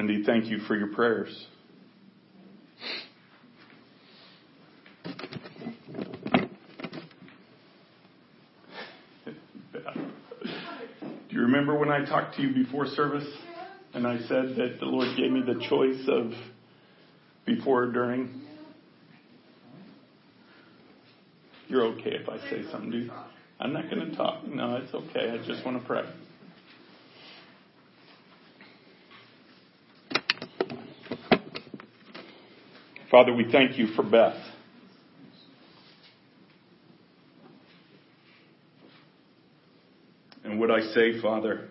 Wendy, thank you for your prayers. Do you remember when I talked to you before service and I said that the Lord gave me the choice of before or during? You're okay if I say something, dude. I'm not going to talk. No, it's okay. I just want to pray. Father, we thank you for Beth. And what I say, Father,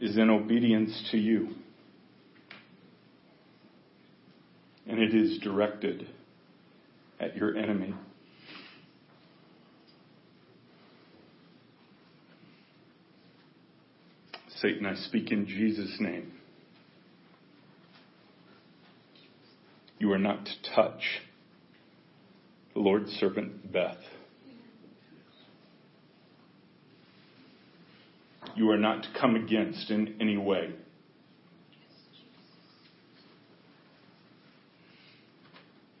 is in obedience to you. And it is directed at your enemy. Satan, I speak in Jesus' name. You are not to touch the Lord's servant Beth. You are not to come against in any way.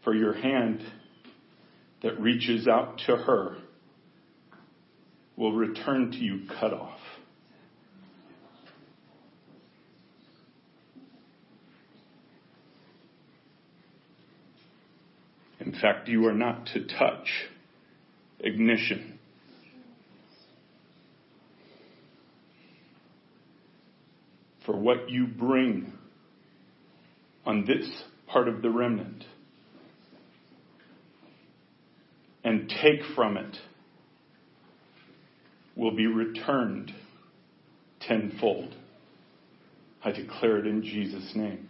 For your hand that reaches out to her will return to you cut off. In fact, you are not to touch ignition. For what you bring on this part of the remnant and take from it will be returned tenfold. I declare it in Jesus' name.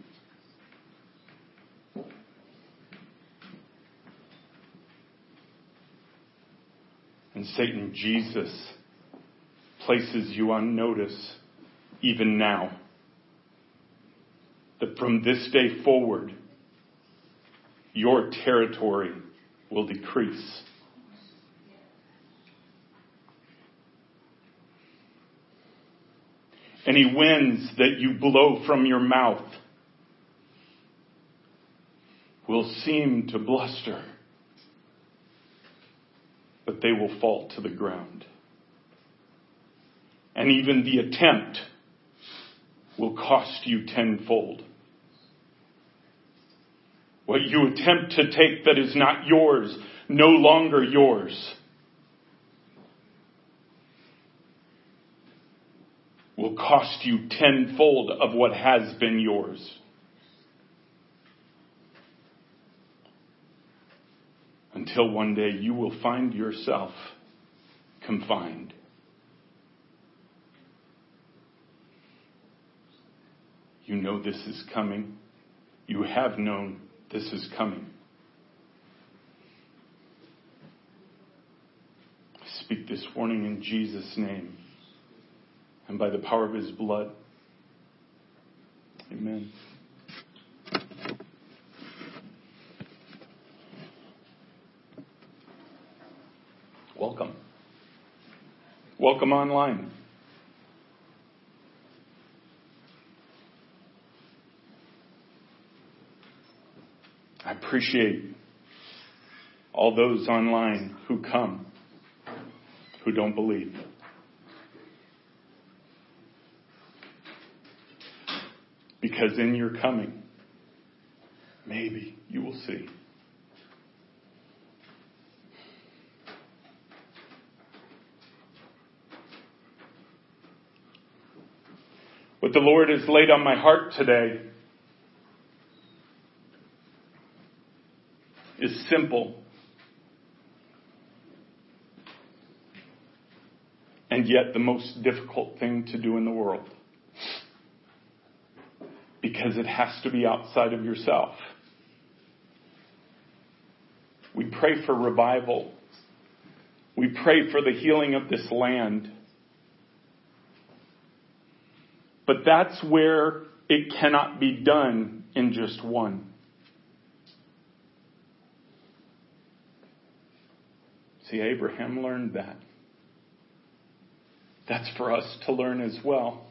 And Satan, Jesus places you on notice even now. That from this day forward, your territory will decrease. Any winds that you blow from your mouth will seem to bluster but they will fall to the ground. And even the attempt will cost you tenfold. What you attempt to take that is not yours, no longer yours. Will cost you tenfold of what has been yours. Until one day you will find yourself confined. You know this is coming. You have known this is coming. I speak this warning in Jesus' name and by the power of his blood. Amen. Welcome. Welcome online. I appreciate all those online who come, who don't believe. Because in your coming, maybe you will see. What the Lord has laid on my heart today is simple. And yet the most difficult thing to do in the world. Because it has to be outside of yourself. We pray for revival. We pray for the healing of this land. But that's where it cannot be done in just one. See, Abraham learned that. That's for us to learn as well.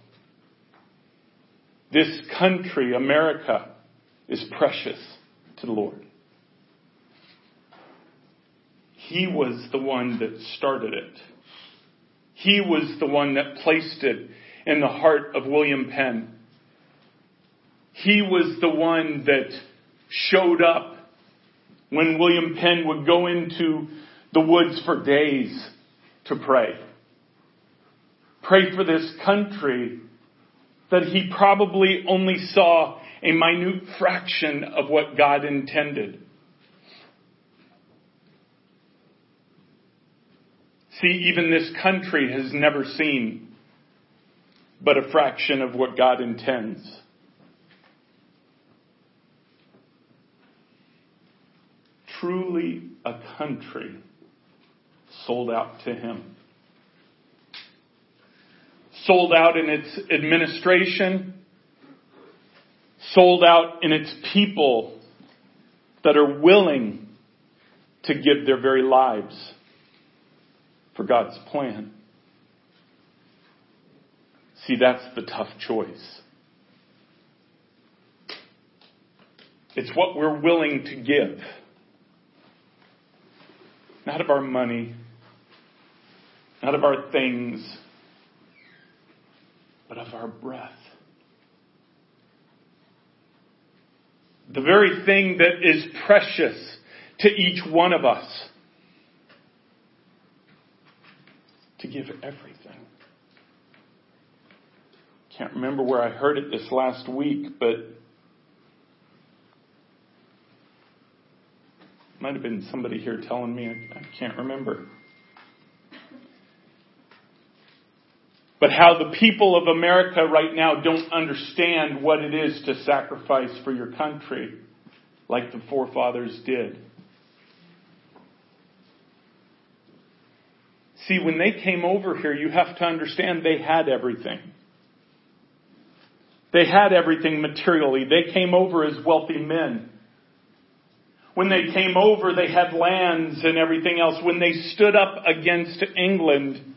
this country, America, is precious to the Lord. He was the one that started it. He was the one that placed it in the heart of William Penn. He was the one that showed up when William Penn would go into the woods for days to pray. Pray for this country that he probably only saw a minute fraction of what God intended. See, even this country has never seen but a fraction of what God intends. Truly a country sold out to Him. Sold out in its administration, sold out in its people that are willing to give their very lives for God's plan. See, that's the tough choice. It's what we're willing to give. Not of our money, not of our things, but of our breath. The very thing that is precious to each one of us. to give everything. Can't remember where I heard it this last week, but might have been somebody here telling me, I, I can't remember. But how the people of America right now don't understand what it is to sacrifice for your country like the forefathers did. See, when they came over here, you have to understand they had everything. They had everything materially. They came over as wealthy men. When they came over, they had lands and everything else. When they stood up against England,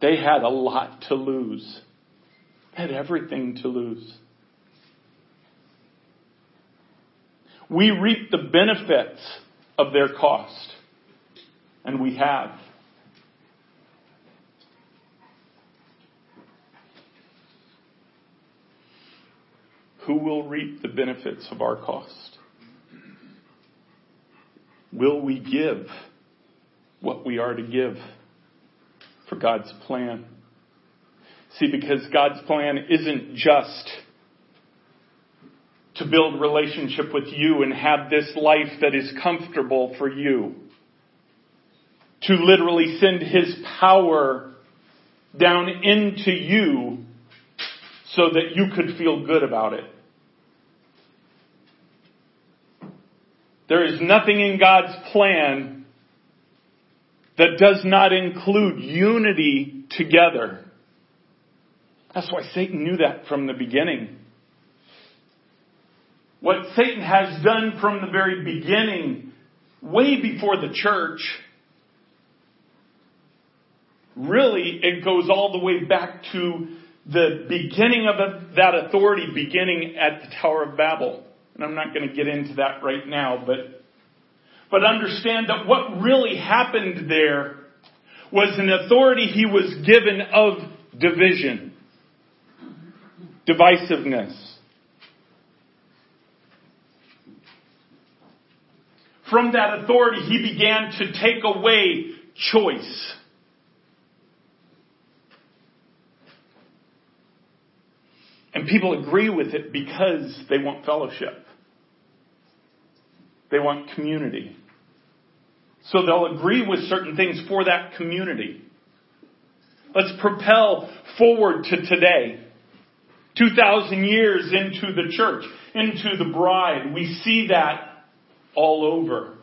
they had a lot to lose. They had everything to lose. We reap the benefits of their cost. And we have. Who will reap the benefits of our cost? Will we give what we are to give for God's plan? See, because God's plan isn't just to build relationship with you and have this life that is comfortable for you. To literally send His power down into you so that you could feel good about it. There is nothing in God's plan that does not include unity together. That's why Satan knew that from the beginning. What Satan has done from the very beginning, way before the church, really it goes all the way back to the beginning of that authority beginning at the Tower of Babel. And I'm not going to get into that right now, but, but understand that what really happened there was an authority he was given of division, divisiveness. From that authority, he began to take away choice. And people agree with it because they want fellowship. They want community. So they'll agree with certain things for that community. Let's propel forward to today. 2,000 years into the church, into the bride. We see that all over.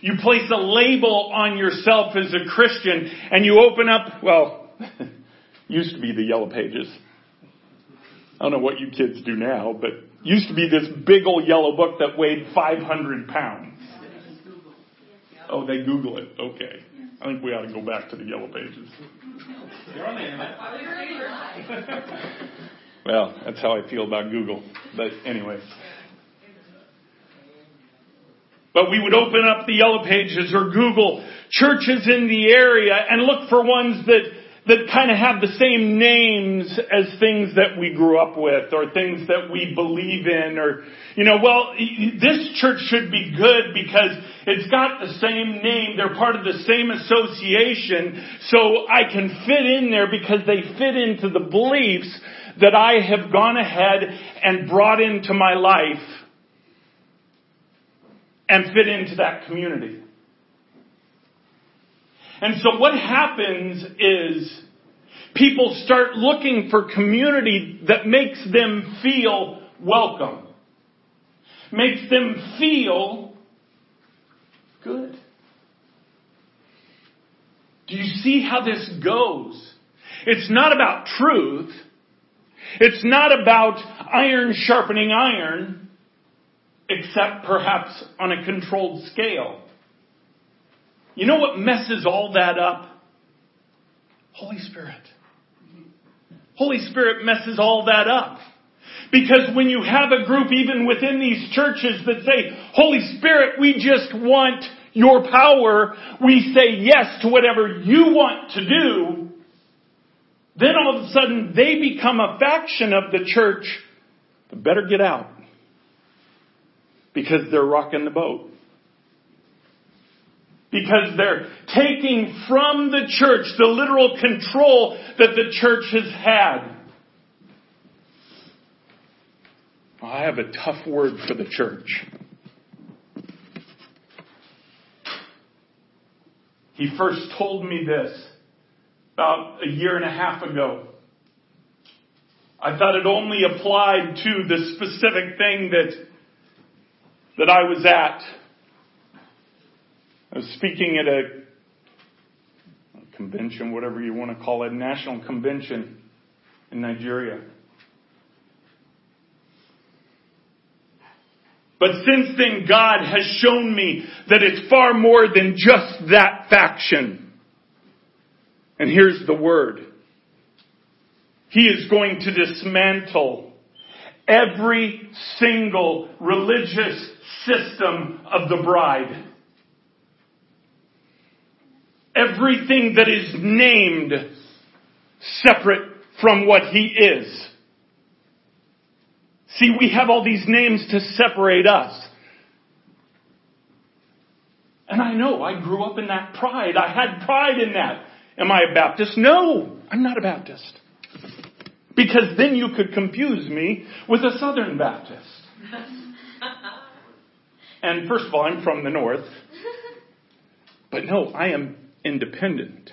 You place a label on yourself as a Christian and you open up, well, Used to be the yellow pages. I don't know what you kids do now, but used to be this big old yellow book that weighed 500 pounds. Oh, they Google it. Okay. I think we ought to go back to the yellow pages. You're on the internet. Well, that's how I feel about Google. But anyway. But we would open up the yellow pages or Google churches in the area and look for ones that that kind of have the same names as things that we grew up with or things that we believe in or, you know, well, this church should be good because it's got the same name. They're part of the same association. So I can fit in there because they fit into the beliefs that I have gone ahead and brought into my life and fit into that community. And so what happens is people start looking for community that makes them feel welcome. Makes them feel good. Do you see how this goes? It's not about truth. It's not about iron sharpening iron, except perhaps on a controlled scale. You know what messes all that up? Holy Spirit. Holy Spirit messes all that up. Because when you have a group even within these churches that say, Holy Spirit, we just want your power, we say yes to whatever you want to do, then all of a sudden they become a faction of the church better get out. Because they're rocking the boat because they're taking from the church the literal control that the church has had. I have a tough word for the church. He first told me this about a year and a half ago. I thought it only applied to the specific thing that, that I was at. Was speaking at a convention, whatever you want to call it, national convention in Nigeria. But since then, God has shown me that it's far more than just that faction. And here's the word. He is going to dismantle every single religious system of the bride. Everything that is named separate from what He is. See, we have all these names to separate us. And I know, I grew up in that pride. I had pride in that. Am I a Baptist? No, I'm not a Baptist. Because then you could confuse me with a Southern Baptist. and first of all, I'm from the North. But no, I am independent.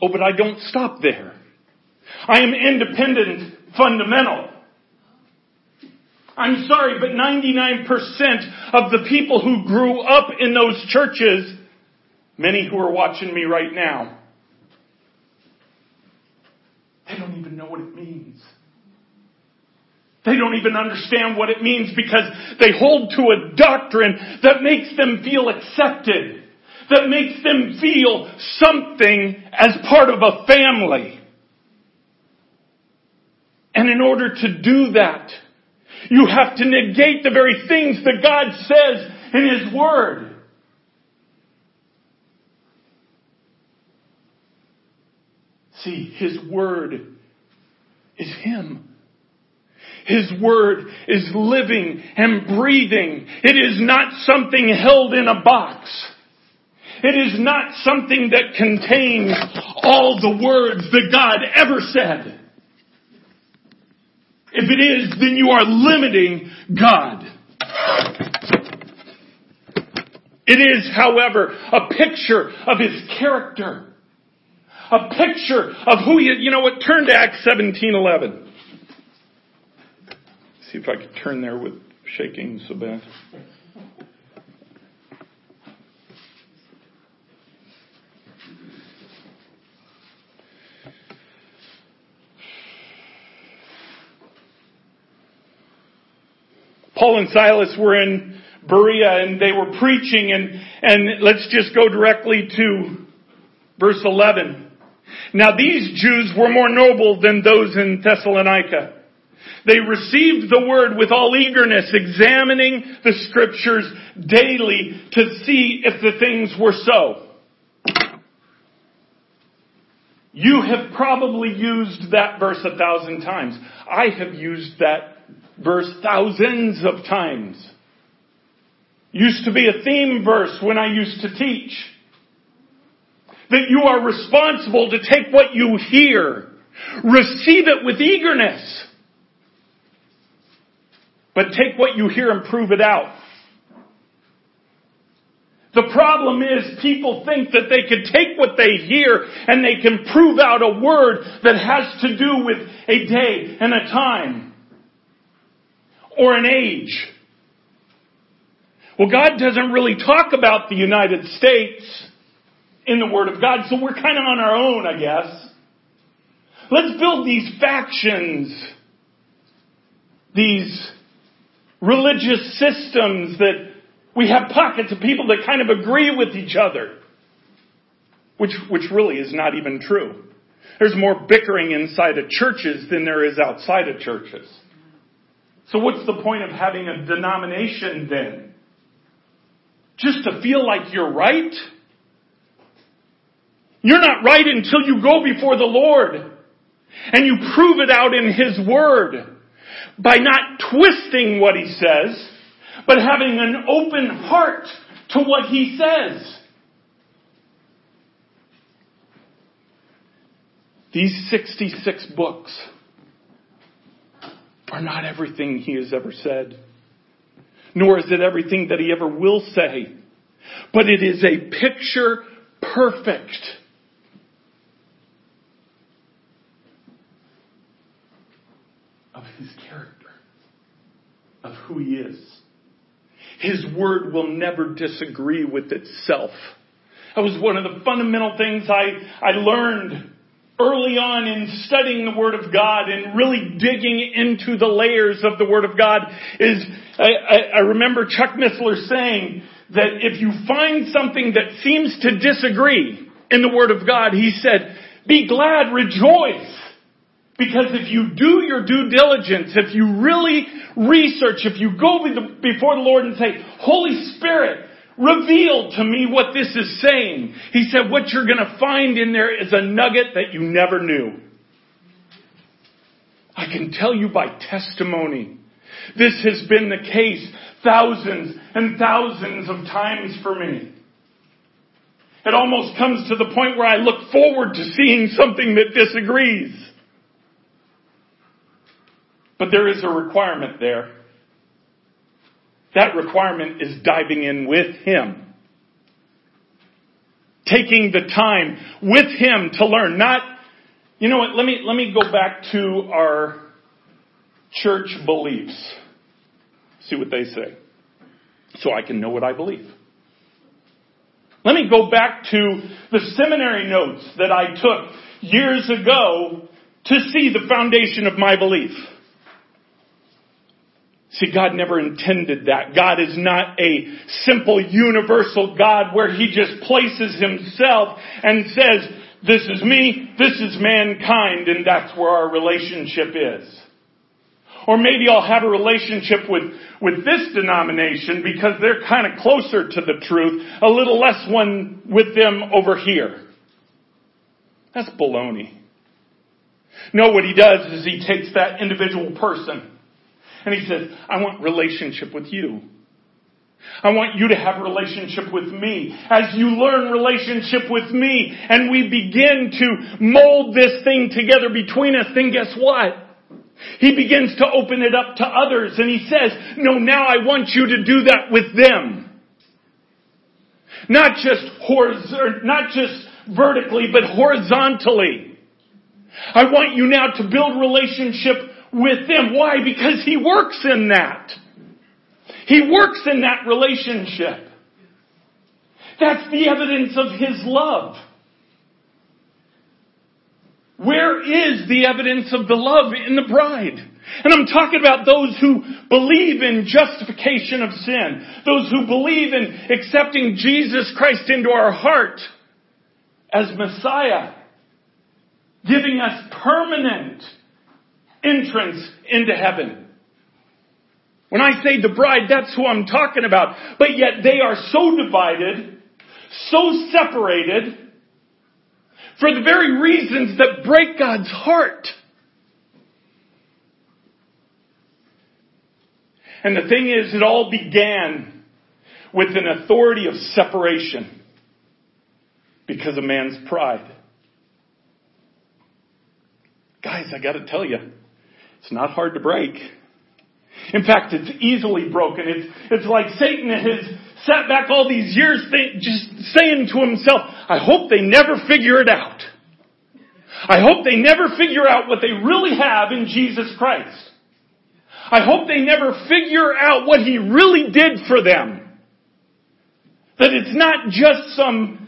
Oh, but I don't stop there. I am independent fundamental. I'm sorry, but 99% of the people who grew up in those churches, many who are watching me right now, they don't even know what it means. They don't even understand what it means because they hold to a doctrine that makes them feel accepted that makes them feel something as part of a family. And in order to do that, you have to negate the very things that God says in His Word. See, His Word is Him. His Word is living and breathing. It is not something held in a box. It is not something that contains all the words that God ever said. If it is, then you are limiting God. It is, however, a picture of His character. A picture of who He is. You know what? Turn to Acts 17.11. See if I can turn there with shaking so bad. Paul and Silas were in Berea and they were preaching and, and let's just go directly to verse 11. Now these Jews were more noble than those in Thessalonica. They received the word with all eagerness, examining the scriptures daily to see if the things were so. You have probably used that verse a thousand times. I have used that verse thousands of times. Used to be a theme verse when I used to teach. That you are responsible to take what you hear, receive it with eagerness, but take what you hear and prove it out. The problem is people think that they can take what they hear and they can prove out a word that has to do with a day and a time or an age. Well, God doesn't really talk about the United States in the Word of God, so we're kind of on our own, I guess. Let's build these factions, these religious systems that we have pockets of people that kind of agree with each other. Which, which really is not even true. There's more bickering inside of churches than there is outside of churches. So what's the point of having a denomination then? Just to feel like you're right? You're not right until you go before the Lord and you prove it out in His Word by not twisting what He says, but having an open heart to what He says. These 66 books are not everything He has ever said, nor is it everything that He ever will say, but it is a picture perfect of His character, of who He is. His word will never disagree with itself. That was one of the fundamental things I, I learned early on in studying the Word of God and really digging into the layers of the Word of God is I, I, I remember Chuck Missler saying that if you find something that seems to disagree in the Word of God, he said, be glad, rejoice. Because if you do your due diligence, if you really research, if you go before the Lord and say, Holy Spirit, reveal to me what this is saying. He said, what you're going to find in there is a nugget that you never knew. I can tell you by testimony. This has been the case thousands and thousands of times for me. It almost comes to the point where I look forward to seeing something that disagrees. But there is a requirement there. That requirement is diving in with Him. Taking the time with Him to learn. Not, you know what, let me, let me go back to our church beliefs. See what they say. So I can know what I believe. Let me go back to the seminary notes that I took years ago to see the foundation of my belief. See, God never intended that. God is not a simple universal God where He just places Himself and says, this is me, this is mankind, and that's where our relationship is. Or maybe I'll have a relationship with, with this denomination because they're kind of closer to the truth, a little less one with them over here. That's baloney. No, what he does is he takes that individual person and he says, I want relationship with you. I want you to have relationship with me. As you learn relationship with me and we begin to mold this thing together between us, then guess what? He begins to open it up to others and he says, no, now I want you to do that with them. Not just not just vertically, but horizontally. I want you now to build relationship with them. Why? Because He works in that. He works in that relationship. That's the evidence of His love. Where is the evidence of the love in the bride? And I'm talking about those who believe in justification of sin. Those who believe in accepting Jesus Christ into our heart as Messiah. Giving us permanent entrance into heaven. When I say the bride, that's who I'm talking about. But yet they are so divided, so separated, for the very reasons that break God's heart. And the thing is, it all began with an authority of separation because of man's pride. Guys, I gotta tell you, it's not hard to break. In fact, it's easily broken. It's, it's like Satan has sat back all these years th- just saying to himself, I hope they never figure it out. I hope they never figure out what they really have in Jesus Christ. I hope they never figure out what He really did for them. That it's not just some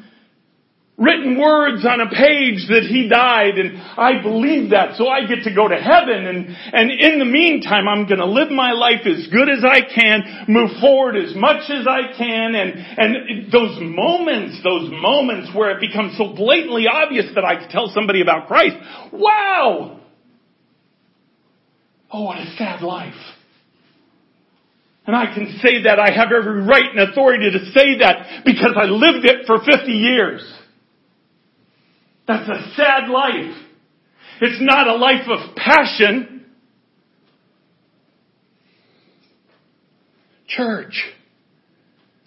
written words on a page that he died and I believe that so I get to go to heaven and, and in the meantime I'm gonna live my life as good as I can, move forward as much as I can and, and those moments, those moments where it becomes so blatantly obvious that I tell somebody about Christ, wow! Oh, what a sad life. And I can say that I have every right and authority to say that because I lived it for 50 years. That's a sad life. It's not a life of passion. Church,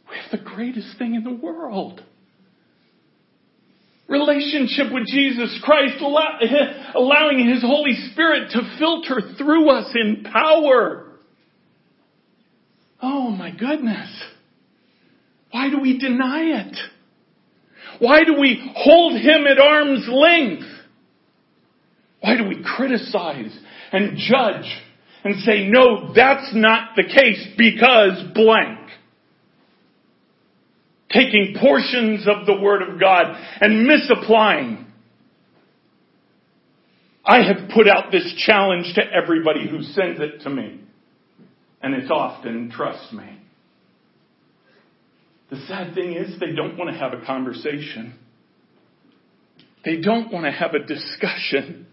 we have the greatest thing in the world. Relationship with Jesus Christ, allowing His Holy Spirit to filter through us in power. Oh my goodness. Why do we deny it? Why do we hold him at arm's length? Why do we criticize and judge and say, no, that's not the case because blank? Taking portions of the Word of God and misapplying. I have put out this challenge to everybody who sends it to me. And it's often, trust me. The sad thing is they don't want to have a conversation. They don't want to have a discussion.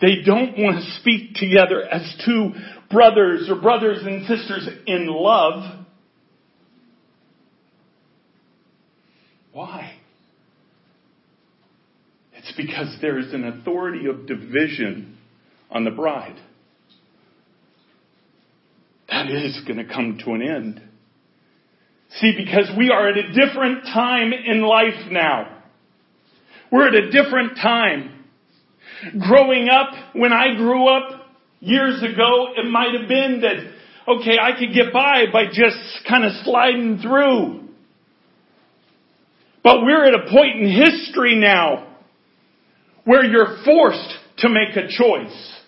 They don't want to speak together as two brothers or brothers and sisters in love. Why? It's because there is an authority of division on the bride. That is going to come to an end. See, because we are at a different time in life now. We're at a different time. Growing up, when I grew up years ago, it might have been that, okay, I could get by by just kind of sliding through. But we're at a point in history now where you're forced to make a choice.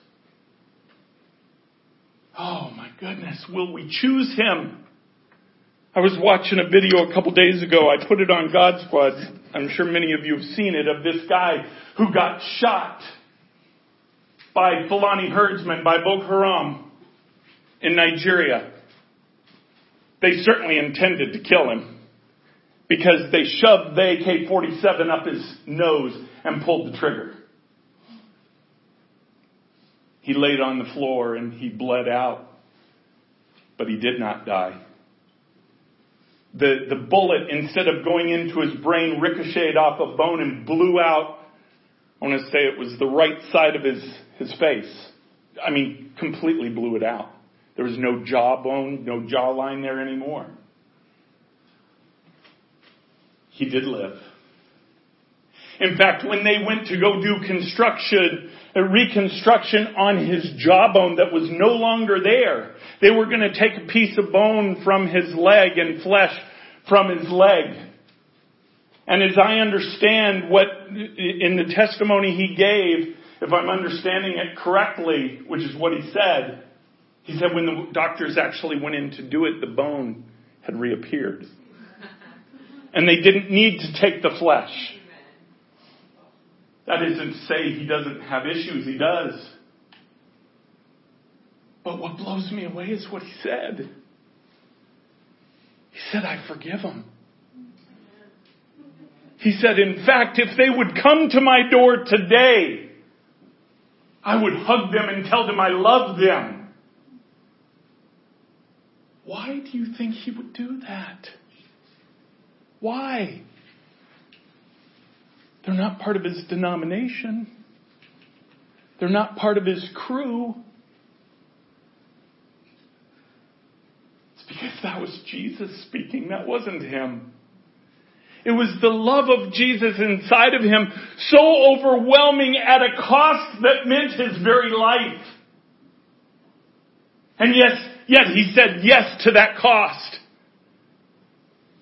Oh my goodness, will we choose Him? I was watching a video a couple days ago. I put it on God Squad. I'm sure many of you have seen it of this guy who got shot by Fulani herdsmen, by Boko Haram in Nigeria. They certainly intended to kill him because they shoved the AK-47 up his nose and pulled the trigger. He laid on the floor and he bled out, but he did not die the, the bullet, instead of going into his brain, ricocheted off a bone and blew out, I want to say it was the right side of his, his face. I mean, completely blew it out. There was no jawbone, no jawline there anymore. He did live. In fact, when they went to go do construction, a reconstruction on his jawbone that was no longer there, they were going to take a piece of bone from his leg and flesh from his leg. And as I understand what, in the testimony he gave, if I'm understanding it correctly, which is what he said, he said when the doctors actually went in to do it, the bone had reappeared. And they didn't need to take the flesh. That isn't to say he doesn't have issues, he does. But what blows me away is what he said. He said, I forgive them. He said, in fact, if they would come to my door today, I would hug them and tell them I love them. Why do you think he would do that? Why? They're not part of his denomination. They're not part of his crew. It's because that was Jesus speaking. That wasn't him. It was the love of Jesus inside of him so overwhelming at a cost that meant his very life. And yes, yet he said yes to that cost.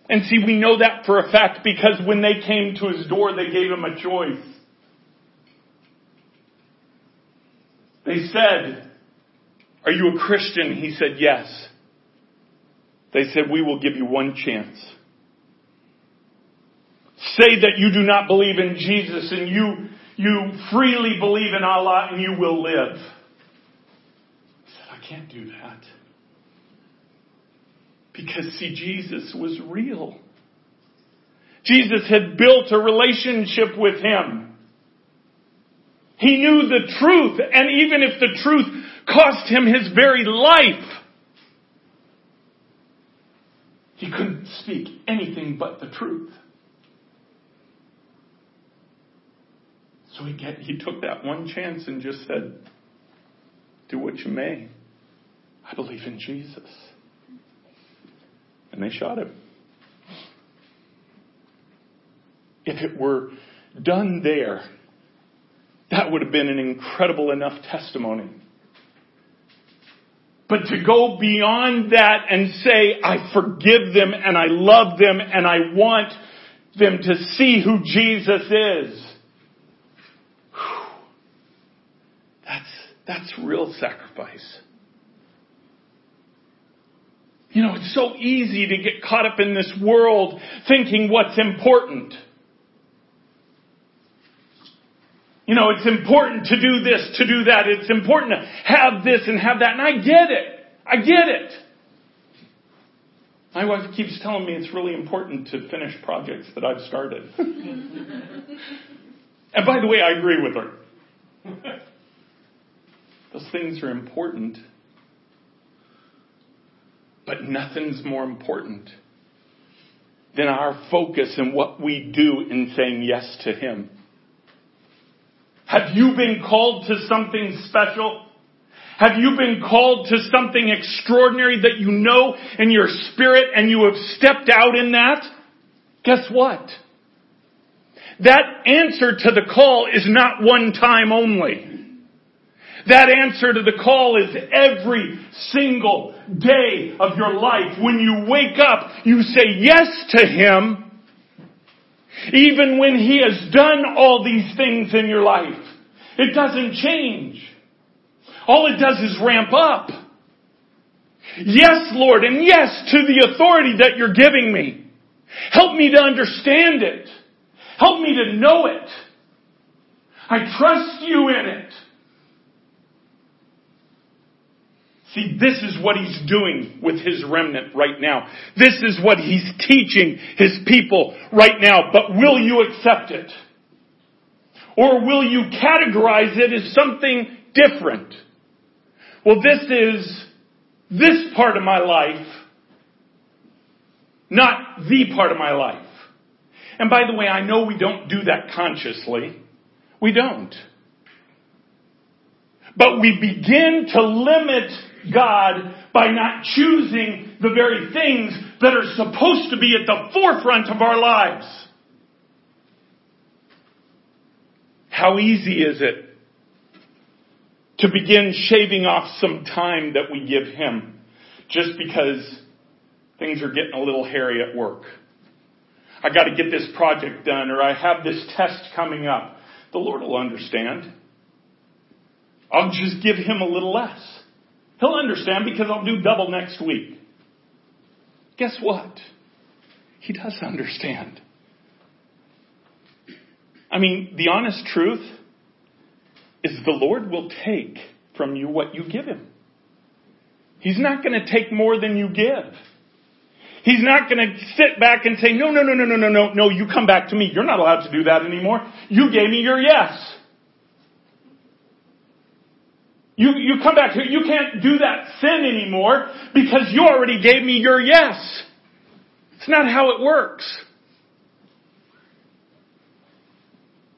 And see, we know that for a fact because when they came to his door, they gave him a choice. They said, Are you a Christian? He said, Yes. They said, We will give you one chance. Say that you do not believe in Jesus and you, you freely believe in Allah and you will live. He said, I can't do that. Because see, Jesus was real. Jesus had built a relationship with him. He knew the truth, and even if the truth cost him his very life, he couldn't speak anything but the truth. So he, get, he took that one chance and just said, Do what you may. I believe in Jesus. And they shot him. If it were done there, that would have been an incredible enough testimony. But to go beyond that and say, I forgive them and I love them and I want them to see who Jesus is. That's, that's real sacrifice. You know, it's so easy to get caught up in this world thinking what's important. You know, it's important to do this, to do that. It's important to have this and have that. And I get it. I get it. My wife keeps telling me it's really important to finish projects that I've started. and by the way, I agree with her. Those things are important. But nothing's more important than our focus and what we do in saying yes to Him. Have you been called to something special? Have you been called to something extraordinary that you know in your spirit and you have stepped out in that? Guess what? That answer to the call is not one time only. That answer to the call is every single day of your life. When you wake up, you say yes to Him, even when He has done all these things in your life. It doesn't change. All it does is ramp up. Yes, Lord, and yes to the authority that you're giving me. Help me to understand it. Help me to know it. I trust you in it. See, this is what he's doing with his remnant right now. This is what he's teaching his people right now. But will you accept it? Or will you categorize it as something different? Well, this is this part of my life, not the part of my life. And by the way, I know we don't do that consciously. We don't. But we begin to limit God by not choosing the very things that are supposed to be at the forefront of our lives. How easy is it to begin shaving off some time that we give Him just because things are getting a little hairy at work? I got to get this project done or I have this test coming up. The Lord will understand. I'll just give Him a little less. He'll understand because I'll do double next week. Guess what? He does understand. I mean, the honest truth is the Lord will take from you what you give him. He's not going to take more than you give. He's not going to sit back and say, no, no, no, no, no, no, no, no, you come back to me. You're not allowed to do that anymore. You gave me your yes. You, you come back here, you can't do that sin anymore because you already gave me your yes. It's not how it works.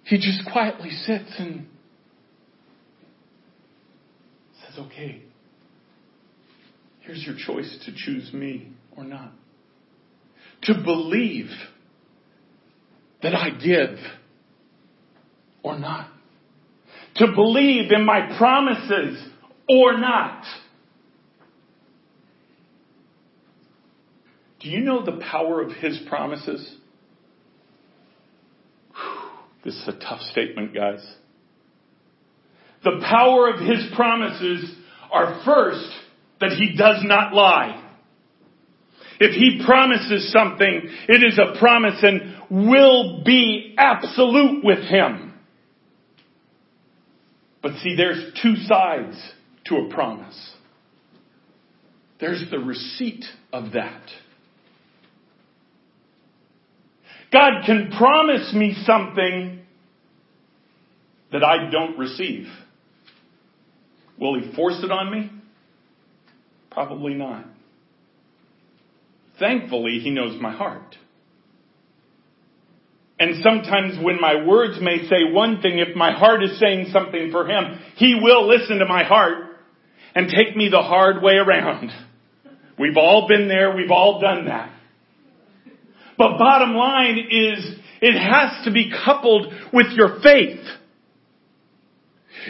He just quietly sits and says, okay, here's your choice to choose me or not. To believe that I give or not. To believe in my promises or not. Do you know the power of His promises? This is a tough statement, guys. The power of His promises are first that He does not lie. If He promises something, it is a promise and will be absolute with Him. But see, there's two sides to a promise. There's the receipt of that. God can promise me something that I don't receive. Will He force it on me? Probably not. Thankfully, He knows my heart. And sometimes when my words may say one thing, if my heart is saying something for Him, He will listen to my heart and take me the hard way around. We've all been there, we've all done that. But bottom line is, it has to be coupled with your faith.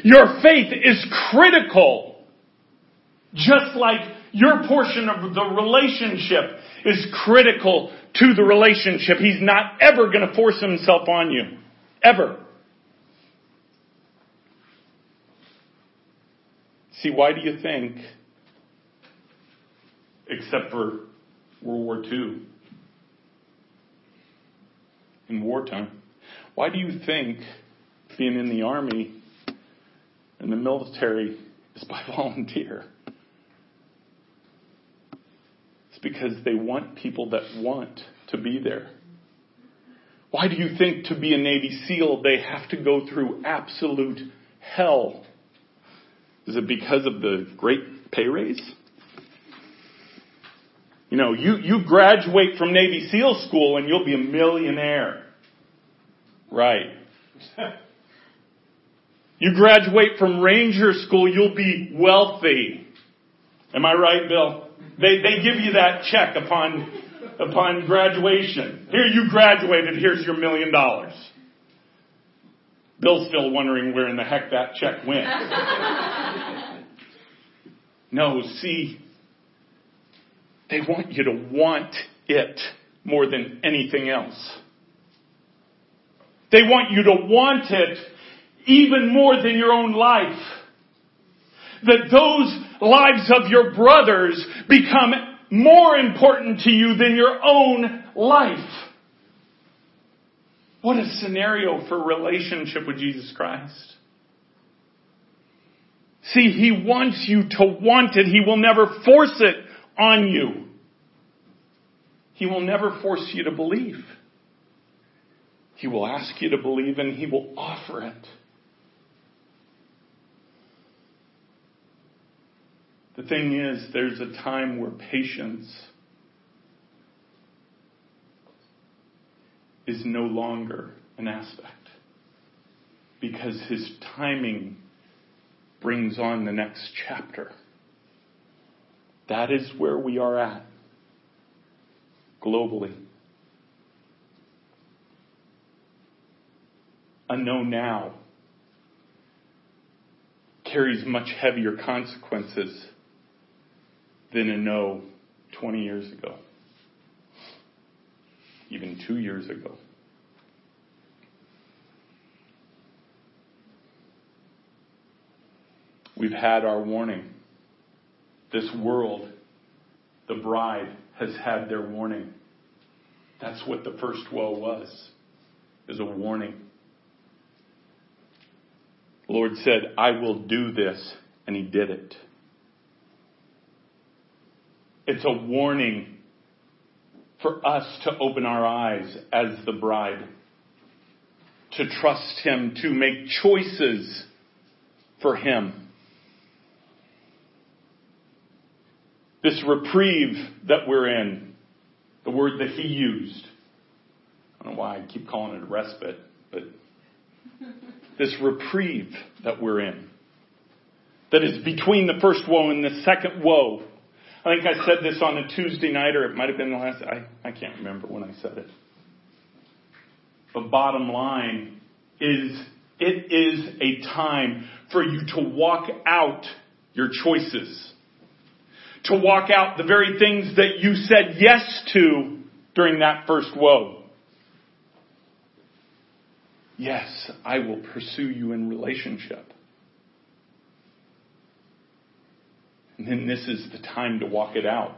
Your faith is critical. Just like your portion of the relationship is critical to the relationship. He's not ever going to force himself on you. Ever. See, why do you think, except for World War II, in wartime. Why do you think being in the army and the military is by volunteer? It's because they want people that want to be there. Why do you think to be a Navy SEAL they have to go through absolute hell? Is it because of the great pay raise? You know, you, you graduate from Navy SEAL school and you'll be a millionaire. Right. You graduate from Ranger school, you'll be wealthy. Am I right, Bill? They, they give you that check upon, upon graduation. Here you graduated, here's your million dollars. Bill's still wondering where in the heck that check went. no, see, they want you to want it more than anything else. They want you to want it even more than your own life. That those lives of your brothers become more important to you than your own life. What a scenario for relationship with Jesus Christ. See, He wants you to want it. He will never force it on you. He will never force you to believe. He will ask you to believe and He will offer it. The thing is, there's a time where patience is no longer an aspect because His timing brings on the next chapter. That is where we are at globally. A no now carries much heavier consequences than a no 20 years ago, even two years ago. We've had our warning. This world, the bride, has had their warning. That's what the first woe was, is a warning. The Lord said, I will do this, and He did it. It's a warning for us to open our eyes as the bride, to trust Him, to make choices for Him. This reprieve that we're in, the word that He used, I don't know why I keep calling it a respite, but this reprieve that we're in, that is between the first woe and the second woe. I think I said this on a Tuesday night, or it might have been the last. I, I can't remember when I said it. But bottom line is, it is a time for you to walk out your choices. To walk out the very things that you said yes to during that first woe. Yes, I will pursue you in relationship. And then this is the time to walk it out.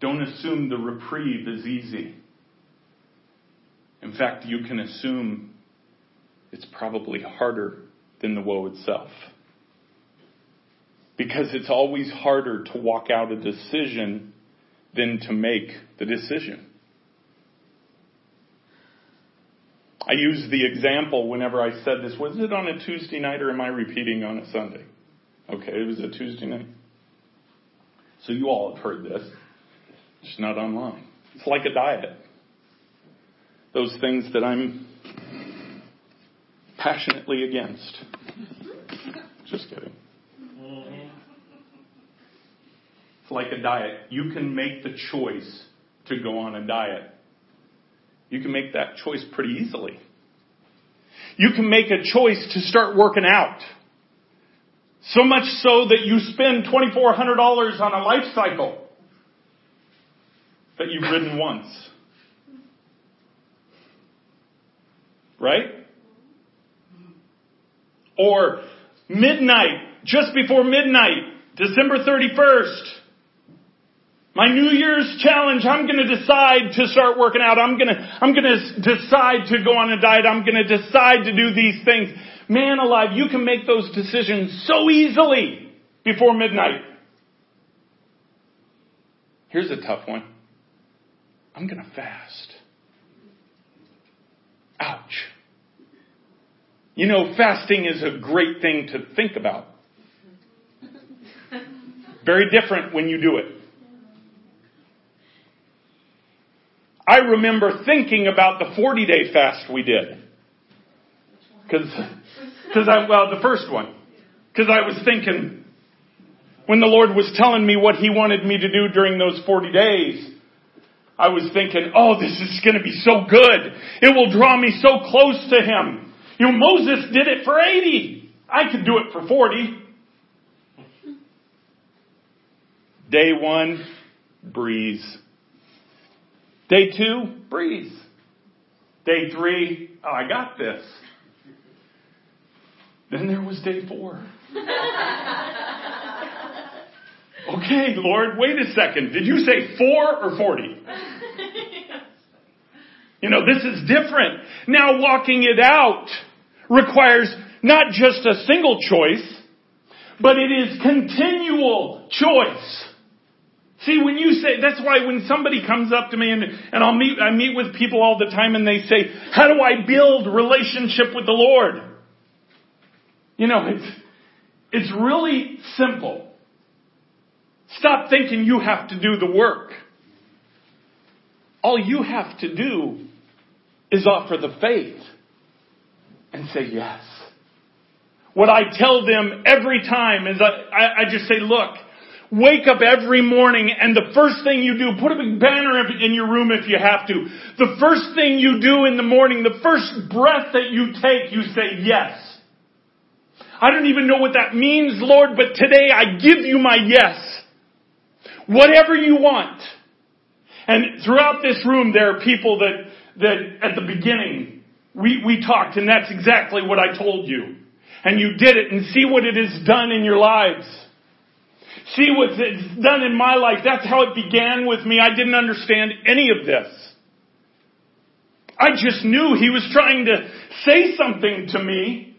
Don't assume the reprieve is easy. In fact, you can assume it's probably harder than the woe itself. Because it's always harder to walk out a decision than to make the decision. I use the example whenever I said this. Was it on a Tuesday night or am I repeating on a Sunday? Okay, it was a Tuesday night. So you all have heard this. It's not online. It's like a diet. Those things that I'm passionately against. Just kidding. It's like a diet. You can make the choice to go on a diet you can make that choice pretty easily. You can make a choice to start working out. So much so that you spend $2,400 on a life cycle that you've ridden once. Right? Or midnight, just before midnight, December 31st, my New Year's challenge, I'm to decide to start working out. I'm to, I'm to decide to go on a diet. I'm to decide to do these things. Man alive, you can make those decisions so easily before midnight. Here's a tough one. I'm going to fast. Ouch. You know, fasting is a great thing to think about. Very different when you do it. I remember thinking about the 40 day fast we did. Cause, cause I, well, the first one. Cause I was thinking, when the Lord was telling me what He wanted me to do during those 40 days, I was thinking, oh, this is gonna be so good. It will draw me so close to Him. You know, Moses did it for 80. I could do it for 40. Day one, breeze. Day two, breeze. Day three, oh, I got this. Then there was day four. okay, Lord, wait a second. Did you say four or 40? You know, this is different. Now walking it out requires not just a single choice, but it is continual choice. See, when you say, that's why when somebody comes up to me and, and I'll meet, I meet with people all the time and they say, how do I build relationship with the Lord? You know, it's, it's really simple. Stop thinking you have to do the work. All you have to do is offer the faith and say yes. What I tell them every time is I, I, I just say, look, Wake up every morning and the first thing you do, put a big banner in your room if you have to. The first thing you do in the morning, the first breath that you take, you say yes. I don't even know what that means, Lord, but today I give you my yes. Whatever you want. And throughout this room, there are people that, that at the beginning, we, we talked and that's exactly what I told you. And you did it and see what it has done in your lives. See what's done in my life. That's how it began with me. I didn't understand any of this. I just knew he was trying to say something to me.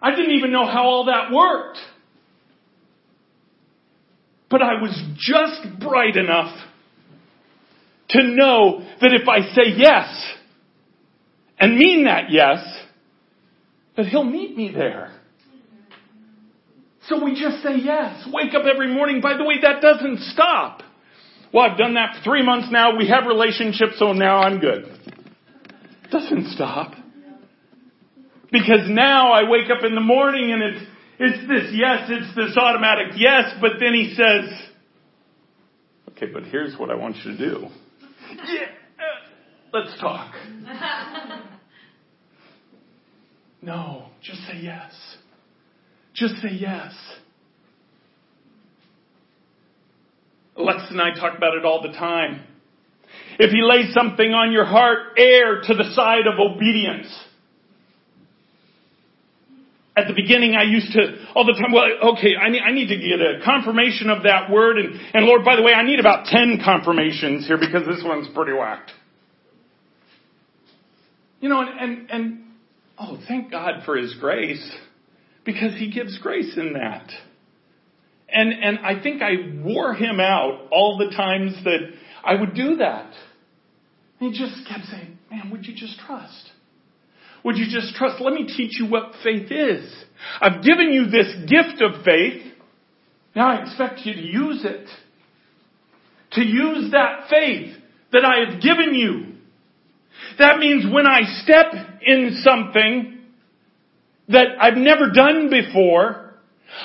I didn't even know how all that worked. But I was just bright enough to know that if I say yes and mean that yes, that he'll meet me there. So we just say yes. Wake up every morning. By the way, that doesn't stop. Well, I've done that for three months now. We have relationships, so now I'm good. Doesn't stop. Because now I wake up in the morning and it's, it's this yes, it's this automatic yes, but then he says, okay, but here's what I want you to do. Yeah, let's talk. No, just say yes. Just say yes. Alexis and I talk about it all the time. If he lays something on your heart, err to the side of obedience. At the beginning, I used to, all the time, well, okay, I need, I need to get a confirmation of that word. And, and Lord, by the way, I need about 10 confirmations here because this one's pretty whacked. You know, and, and, and oh, thank God for His grace because He gives grace in that. And, and I think I wore Him out all the times that I would do that. And He just kept saying, man, would you just trust? Would you just trust? Let me teach you what faith is. I've given you this gift of faith. Now I expect you to use it. To use that faith that I have given you. That means when I step in something that I've never done before,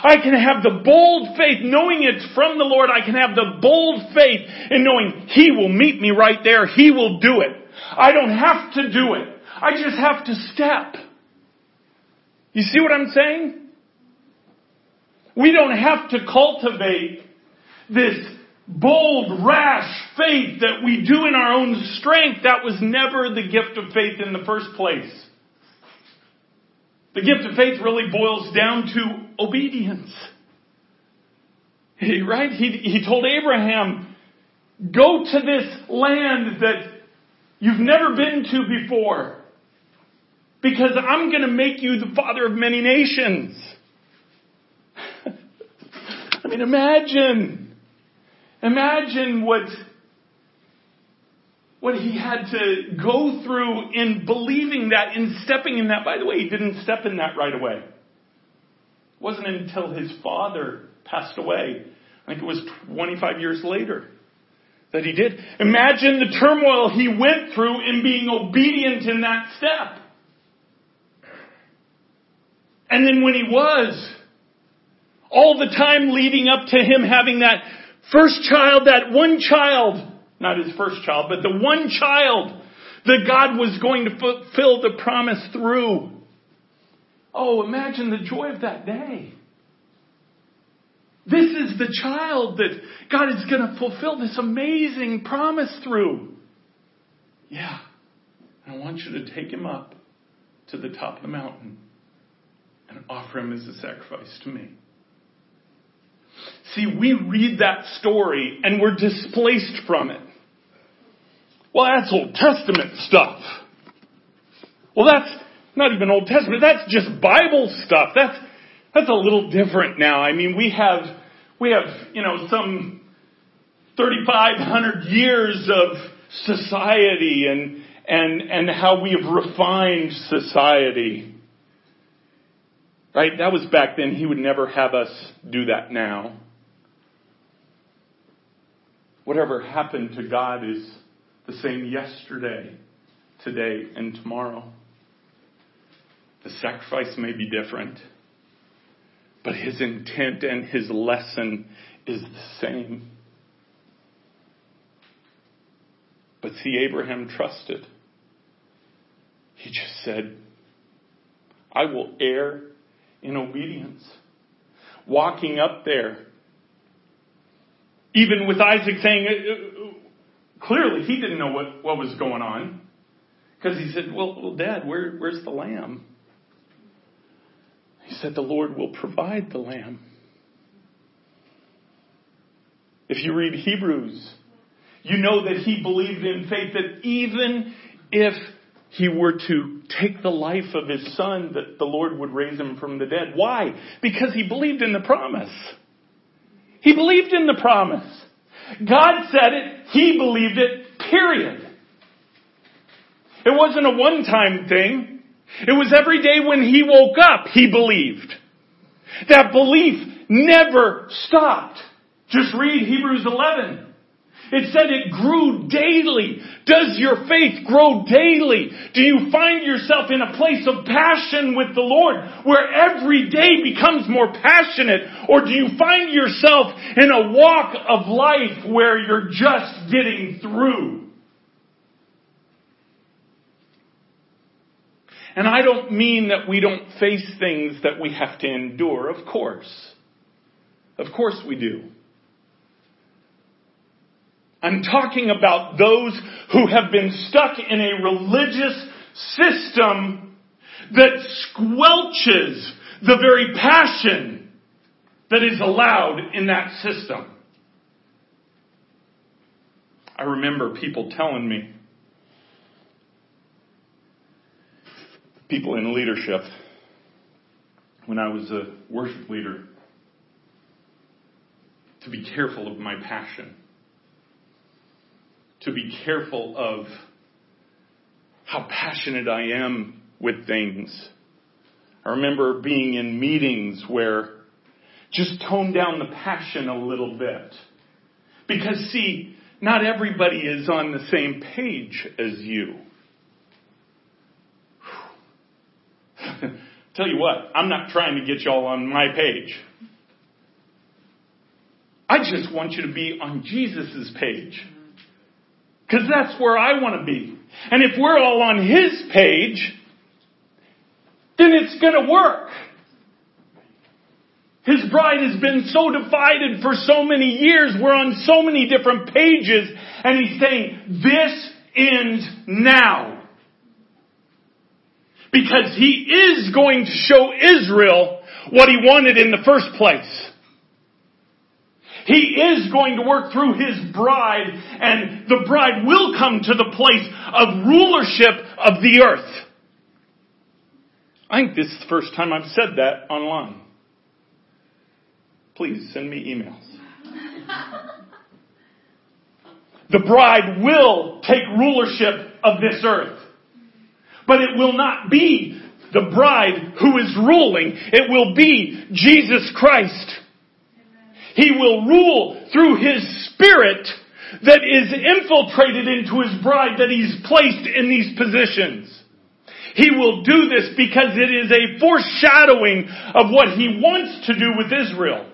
I can have the bold faith, knowing it's from the Lord, I can have the bold faith in knowing He will meet me right there. He will do it. I don't have to do it. I just have to step. You see what I'm saying? We don't have to cultivate this bold, rash faith that we do in our own strength. That was never the gift of faith in the first place. The gift of faith really boils down to obedience. He, right? He, he told Abraham, go to this land that you've never been to before because I'm going to make you the father of many nations. I mean, imagine, imagine what, what he had to go through in believing that, in stepping in that. By the way, he didn't step in that right away. It wasn't until his father passed away. I think it was 25 years later that he did. Imagine the turmoil he went through in being obedient in that step. And then when he was, all the time leading up to him having that first child, that one child, not his first child, but the one child that God was going to fulfill the promise through. Oh, imagine the joy of that day. This is the child that God is going to fulfill this amazing promise through. Yeah. I want you to take him up to the top of the mountain and offer him as a sacrifice to me. See, we read that story and we're displaced from it. Well, that's Old Testament stuff. Well, that's not even Old Testament. That's just Bible stuff. That's, that's a little different now. I mean, we have, we have, you know, some 3,500 years of society and, and, and how we have refined society. Right? That was back then. He would never have us do that now. Whatever happened to God is the same yesterday, today, and tomorrow. The sacrifice may be different, but his intent and his lesson is the same. But see, Abraham trusted. He just said, I will err in obedience. Walking up there. Even with Isaac saying, uh, uh, clearly he didn't know what, what was going on. Because he said, well, well Dad, where, where's the lamb? He said, the Lord will provide the lamb. If you read Hebrews, you know that he believed in faith that even if he were to take the life of his son, that the Lord would raise him from the dead. Why? Because he believed in the promise. He believed in the promise. God said it, he believed it, period. It wasn't a one time thing. It was every day when he woke up, he believed. That belief never stopped. Just read Hebrews 11. It said it grew daily. Does your faith grow daily? Do you find yourself in a place of passion with the Lord where every day becomes more passionate? Or do you find yourself in a walk of life where you're just getting through? And I don't mean that we don't face things that we have to endure, of course. Of course we do. I'm talking about those who have been stuck in a religious system that squelches the very passion that is allowed in that system. I remember people telling me, people in leadership, when I was a worship leader, to be careful of my passion to be careful of how passionate I am with things. I remember being in meetings where just tone down the passion a little bit. Because see, not everybody is on the same page as you. Tell you what, I'm not trying to get y'all on my page. I just want you to be on Jesus' page. Because that's where I want to be. And if we're all on His page, then it's going to work. His bride has been so divided for so many years. We're on so many different pages. And He's saying, this ends now. Because He is going to show Israel what He wanted in the first place. He is going to work through His bride and the bride will come to the place of rulership of the earth. I think this is the first time I've said that online. Please send me emails. The bride will take rulership of this earth. But it will not be the bride who is ruling. It will be Jesus Christ. He will rule through His Spirit that is infiltrated into His bride that He's placed in these positions. He will do this because it is a foreshadowing of what He wants to do with Israel.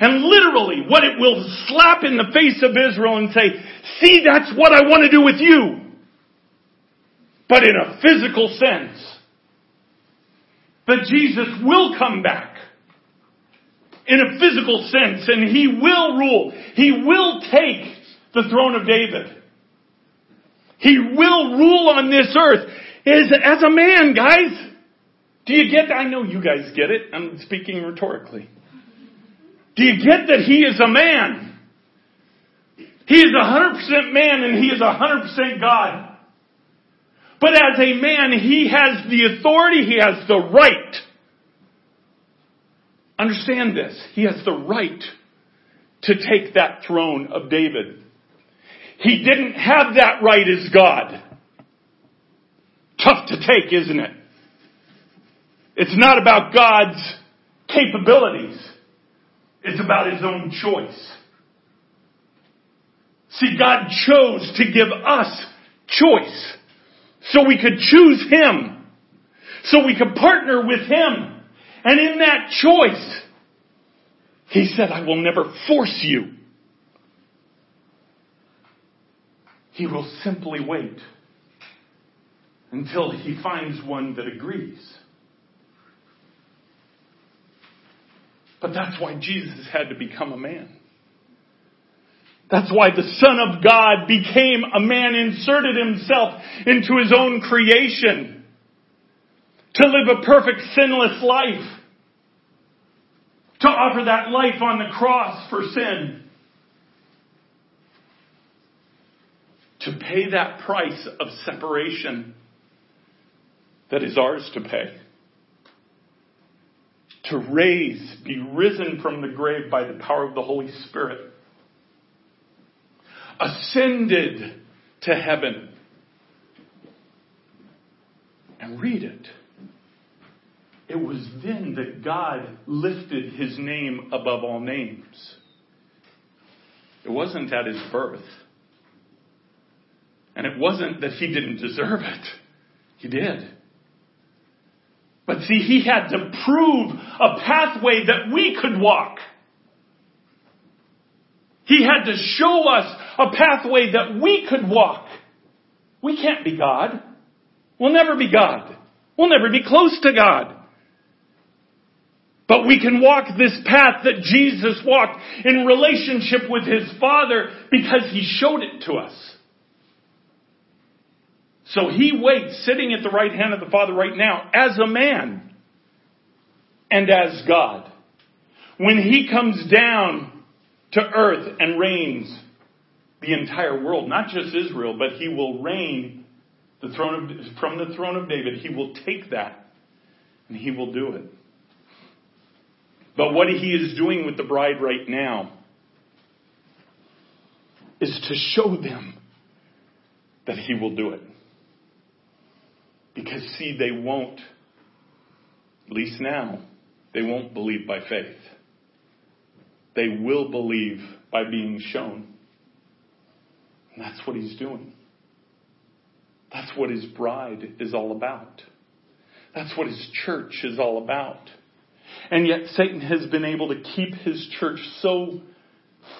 And literally, what it will slap in the face of Israel and say, see, that's what I want to do with you. But in a physical sense. That Jesus will come back in a physical sense and he will rule. He will take the throne of David. He will rule on this earth as, as a man, guys. Do you get that? I know you guys get it. I'm speaking rhetorically. Do you get that he is a man? He is 100% man and he is 100% God. But as a man, he has the authority, he has the right Understand this. He has the right to take that throne of David. He didn't have that right as God. Tough to take, isn't it? It's not about God's capabilities. It's about His own choice. See, God chose to give us choice so we could choose Him, so we could partner with Him. And in that choice, he said, I will never force you. He will simply wait until he finds one that agrees. But that's why Jesus had to become a man. That's why the Son of God became a man, inserted himself into his own creation to live a perfect sinless life, to offer that life on the cross for sin. to pay that price of separation that is ours to pay. To raise, be risen from the grave by the power of the Holy Spirit. Ascended to heaven. And read it. It was then that God lifted his name above all names. It wasn't at his birth. And it wasn't that he didn't deserve it. He did. But see, he had to prove a pathway that we could walk. He had to show us a pathway that we could walk. We can't be God. We'll never be God. We'll never be close to God. But we can walk this path that Jesus walked in relationship with His Father because He showed it to us. So he waits sitting at the right hand of the Father right now as a man and as God. When he comes down to earth and reigns the entire world, not just Israel, but he will reign the throne of, from the throne of David. He will take that and he will do it. But what he is doing with the bride right now is to show them that he will do it. Because, see, they won't, at least now, they won't believe by faith. They will believe by being shown. And that's what he's doing. That's what his bride is all about. That's what his church is all about. And yet Satan has been able to keep his church so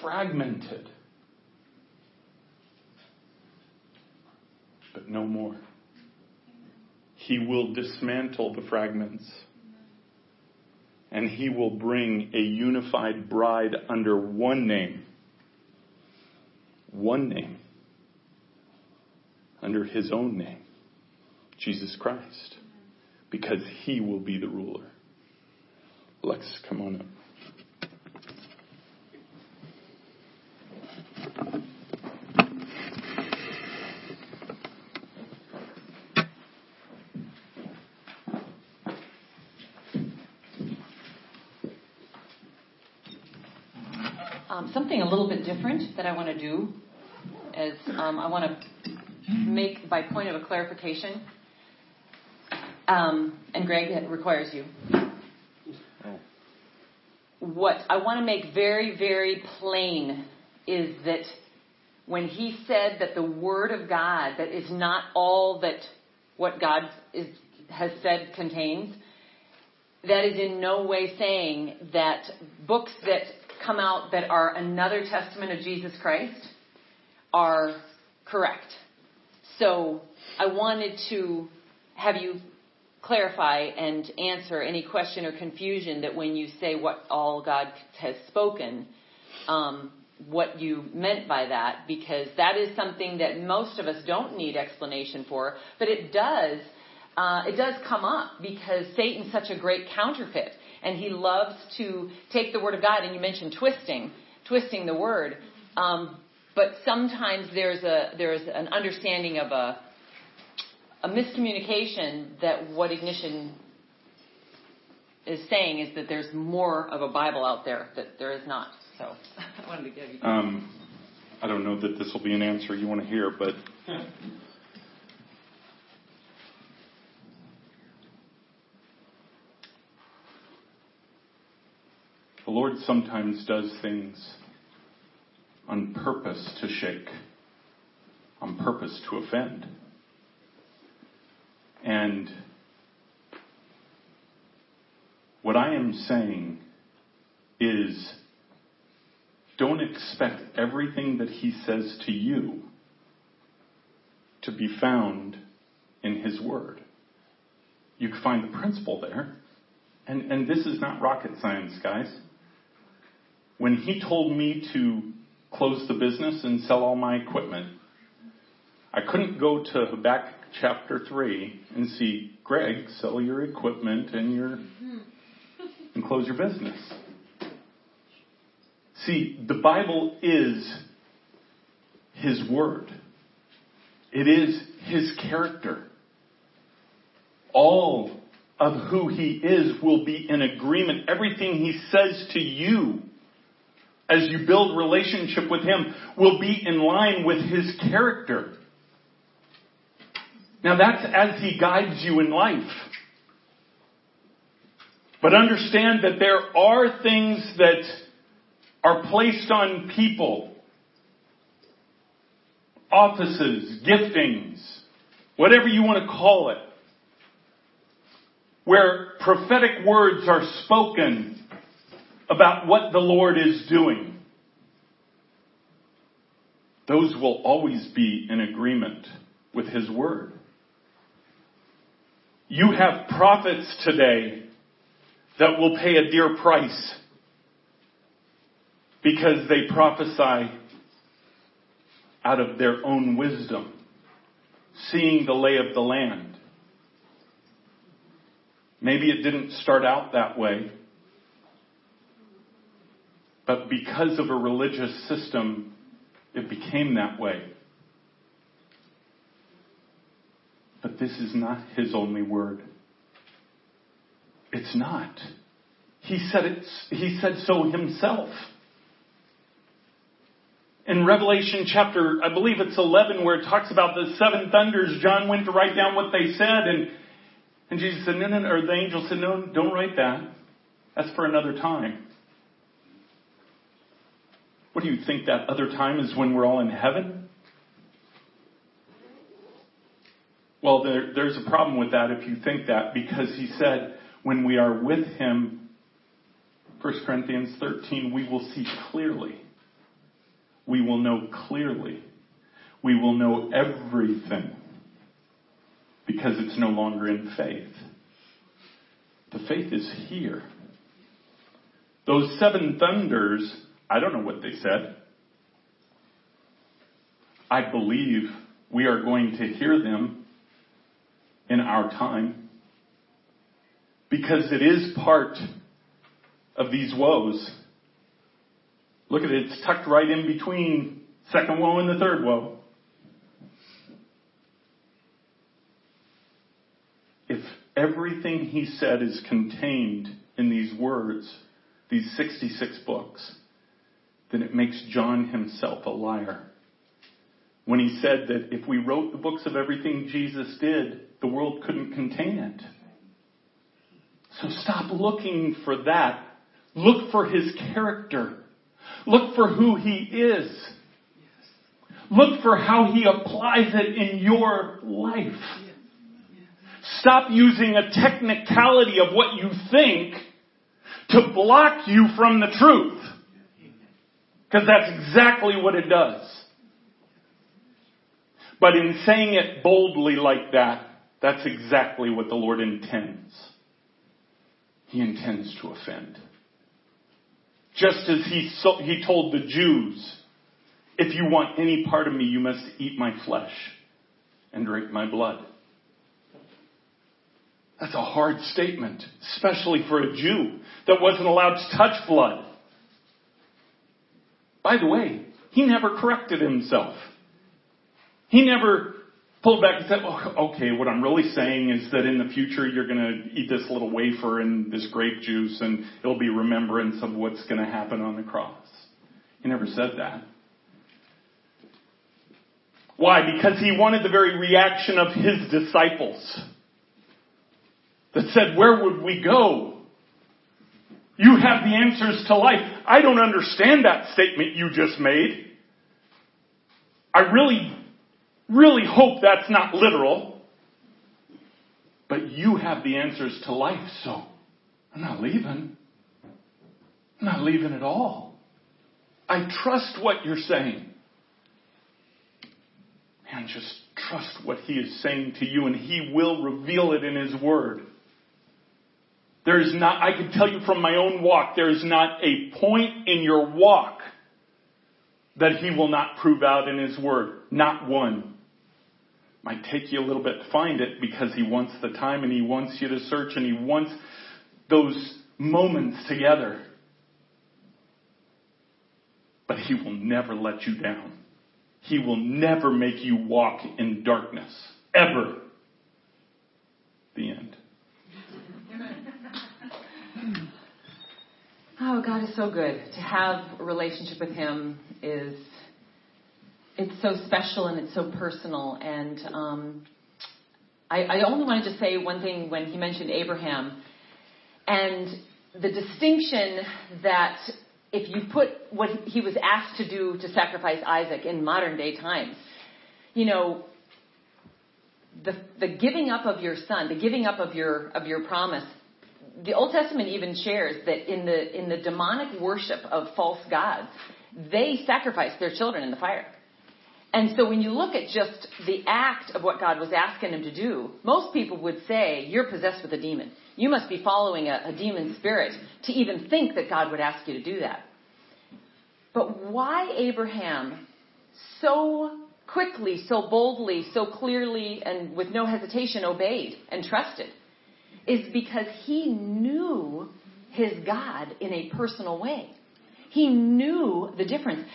fragmented. But no more. He will dismantle the fragments. And he will bring a unified bride under one name. One name. Under his own name. Jesus Christ. Because he will be the ruler. Lex, come on up. something a little bit different that I want to do is um, I want to make, by point of a clarification, um, and Greg, it requires you. What I want to make very, very plain is that when he said that the Word of God, that is not all that what God is, has said contains, that is in no way saying that books that come out that are another testament of Jesus Christ are correct. So I wanted to have you clarify and answer any question or confusion that when you say what all God has spoken, um, what you meant by that, because that is something that most of us don't need explanation for, but it does. Uh, it does come up because Satan's such a great counterfeit and he loves to take the word of God. And you mentioned twisting, twisting the word. Um, but sometimes there's a there's an understanding of a a miscommunication that what ignition is saying is that there's more of a Bible out there that there is not. So I wanted to give you. Um, I don't know that this will be an answer you want to hear, but The Lord sometimes does things on purpose to shake, on purpose to offend. And what I am saying is don't expect everything that He says to you to be found in His Word. You can find the principle there. And, and this is not rocket science, guys when he told me to close the business and sell all my equipment, I couldn't go to Habakkuk chapter 3 and see, Greg, sell your equipment and your mm-hmm. and close your business. See, the Bible is his word. It is his character. All of who he is will be in agreement. Everything he says to you as you build relationship with him will be in line with his character. Now that's as he guides you in life. But understand that there are things that are placed on people, offices, giftings, whatever you want to call it, where prophetic words are spoken about what the Lord is doing. Those will always be in agreement with His Word. You have prophets today that will pay a dear price because they prophesy out of their own wisdom, seeing the lay of the land. Maybe it didn't start out that way, but because of a religious system, it became that way. But this is not his only word. It's not. He said it, he said so himself. In Revelation chapter, I believe it's 11, where it talks about the seven thunders, John went to write down what they said, and, and Jesus said, no, no, or the angel said, no, don't write that. That's for another time. What do you think that other time is when we're all in heaven? Well, there, there's a problem with that if you think that, because he said, when we are with him, 1 Corinthians 13, we will see clearly. We will know clearly. We will know everything because it's no longer in faith. The faith is here. Those seven thunders, I don't know what they said. I believe we are going to hear them in our time because it is part of these woes. Look at it, it's tucked right in between second woe and the third woe. If everything he said is contained in these words, these 66 books, then it makes John himself a liar. When he said that if we wrote the books of everything Jesus did, the world couldn't contain it. So stop looking for that. Look for his character. Look for who he is. Look for how he applies it in your life. Stop using a technicality of what you think to block you from the truth. Because that's exactly what it does. But in saying it boldly like that, that's exactly what the Lord intends. He intends to offend. Just as he, so, he told the Jews, if you want any part of me, you must eat my flesh and drink my blood. That's a hard statement, especially for a Jew that wasn't allowed to touch blood. By the way, he never corrected himself. He never pulled back and said, oh, okay, what I'm really saying is that in the future you're going to eat this little wafer and this grape juice and it'll be remembrance of what's going to happen on the cross. He never said that. Why? Because he wanted the very reaction of his disciples that said, where would we go? You have the answers to life. I don't understand that statement you just made. I really really hope that's not literal. But you have the answers to life, so I'm not leaving. I'm not leaving at all. I trust what you're saying. And just trust what He is saying to you, and He will reveal it in His Word. There is not, I can tell you from my own walk, there is not a point in your walk that He will not prove out in His Word. Not one. Might take you a little bit to find it because he wants the time and he wants you to search and he wants those moments together. But he will never let you down. He will never make you walk in darkness. Ever. The end. Oh, God is so good. To have a relationship with Him is it's so special and it's so personal. And um, I, I only wanted to say one thing when he mentioned Abraham and the distinction that if you put what he was asked to do to sacrifice Isaac in modern day times, you know, the, the giving up of your son, the giving up of your of your promise. The Old Testament even shares that in the in the demonic worship of false gods, they sacrificed their children in the fire. And so when you look at just the act of what God was asking him to do, most people would say, You're possessed with a demon. You must be following a, a demon spirit to even think that God would ask you to do that. But why Abraham so quickly, so boldly, so clearly, and with no hesitation obeyed and trusted is because he knew his God in a personal way. He knew the difference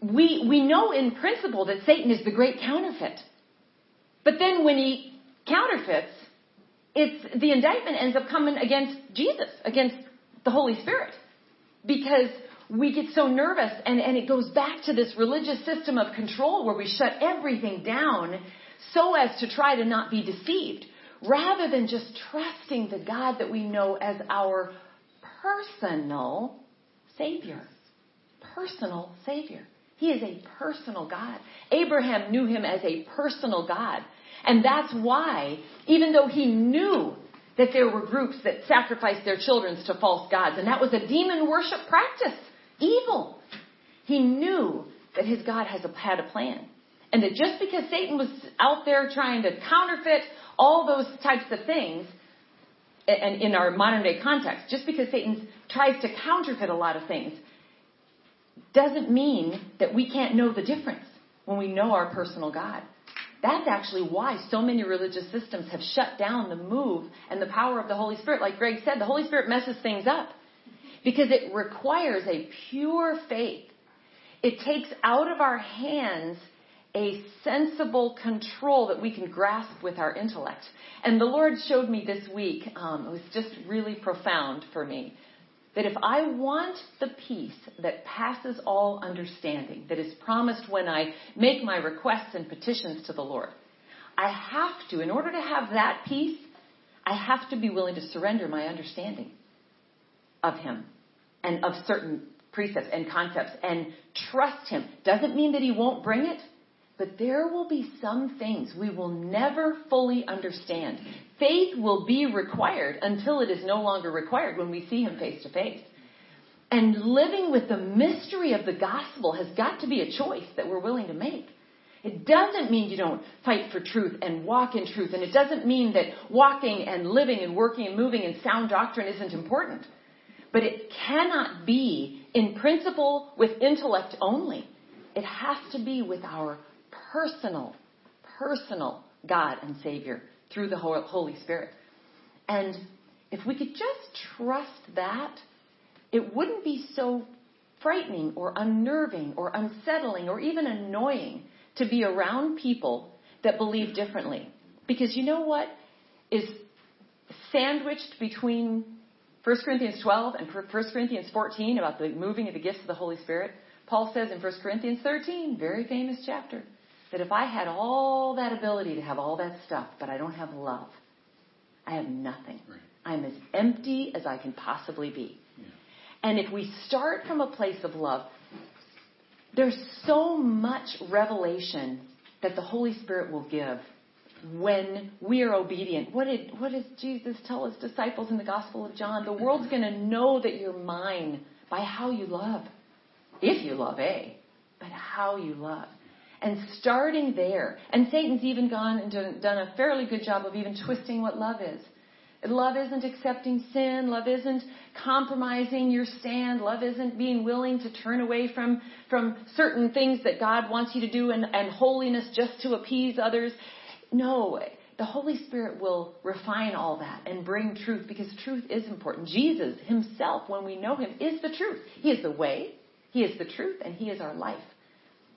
we, we know in principle that Satan is the great counterfeit. But then when he counterfeits, it's, the indictment ends up coming against Jesus, against the Holy Spirit. Because we get so nervous and, and it goes back to this religious system of control where we shut everything down so as to try to not be deceived rather than just trusting the God that we know as our personal Savior. Personal Savior. He is a personal God. Abraham knew him as a personal God. And that's why, even though he knew that there were groups that sacrificed their children to false gods, and that was a demon worship practice, evil, he knew that his God has a, had a plan. And that just because Satan was out there trying to counterfeit all those types of things, and in our modern day context, just because Satan tries to counterfeit a lot of things, doesn't mean that we can't know the difference when we know our personal God. That's actually why so many religious systems have shut down the move and the power of the Holy Spirit. Like Greg said, the Holy Spirit messes things up because it requires a pure faith. It takes out of our hands a sensible control that we can grasp with our intellect. And the Lord showed me this week, um, it was just really profound for me that if I want the peace that passes all understanding, that is promised when I make my requests and petitions to the Lord, I have to, in order to have that peace, I have to be willing to surrender my understanding of Him and of certain precepts and concepts and trust Him. Doesn't mean that He won't bring it, but there will be some things we will never fully understand. Faith will be required until it is no longer required when we see Him face to face. And living with the mystery of the gospel has got to be a choice that we're willing to make. It doesn't mean you don't fight for truth and walk in truth. And it doesn't mean that walking and living and working and moving in sound doctrine isn't important. But it cannot be in principle with intellect only. It has to be with our personal, personal God and Savior through the Holy Spirit. And if we could just trust that, it wouldn't be so frightening or unnerving or unsettling or even annoying to be around people that believe differently. Because you know what is sandwiched between 1 Corinthians 12 and 1 Corinthians 14 about the moving of the gifts of the Holy Spirit? Paul says in 1 Corinthians 13, very famous chapter, that if I had all that ability to have all that stuff, but I don't have love, I have nothing. Right. I'm as empty as I can possibly be. Yeah. And if we start from a place of love, there's so much revelation that the Holy Spirit will give when we are obedient. What did, what does Jesus tell his disciples in the Gospel of John? The world's going to know that you're mine by how you love. If you love, A, but how you love and starting there. And Satan's even gone and done a fairly good job of even twisting what love is. Love isn't accepting sin. Love isn't compromising your stand. Love isn't being willing to turn away from, from certain things that God wants you to do and, and holiness just to appease others. No, the Holy Spirit will refine all that and bring truth because truth is important. Jesus himself, when we know him, is the truth. He is the way, he is the truth, and he is our life.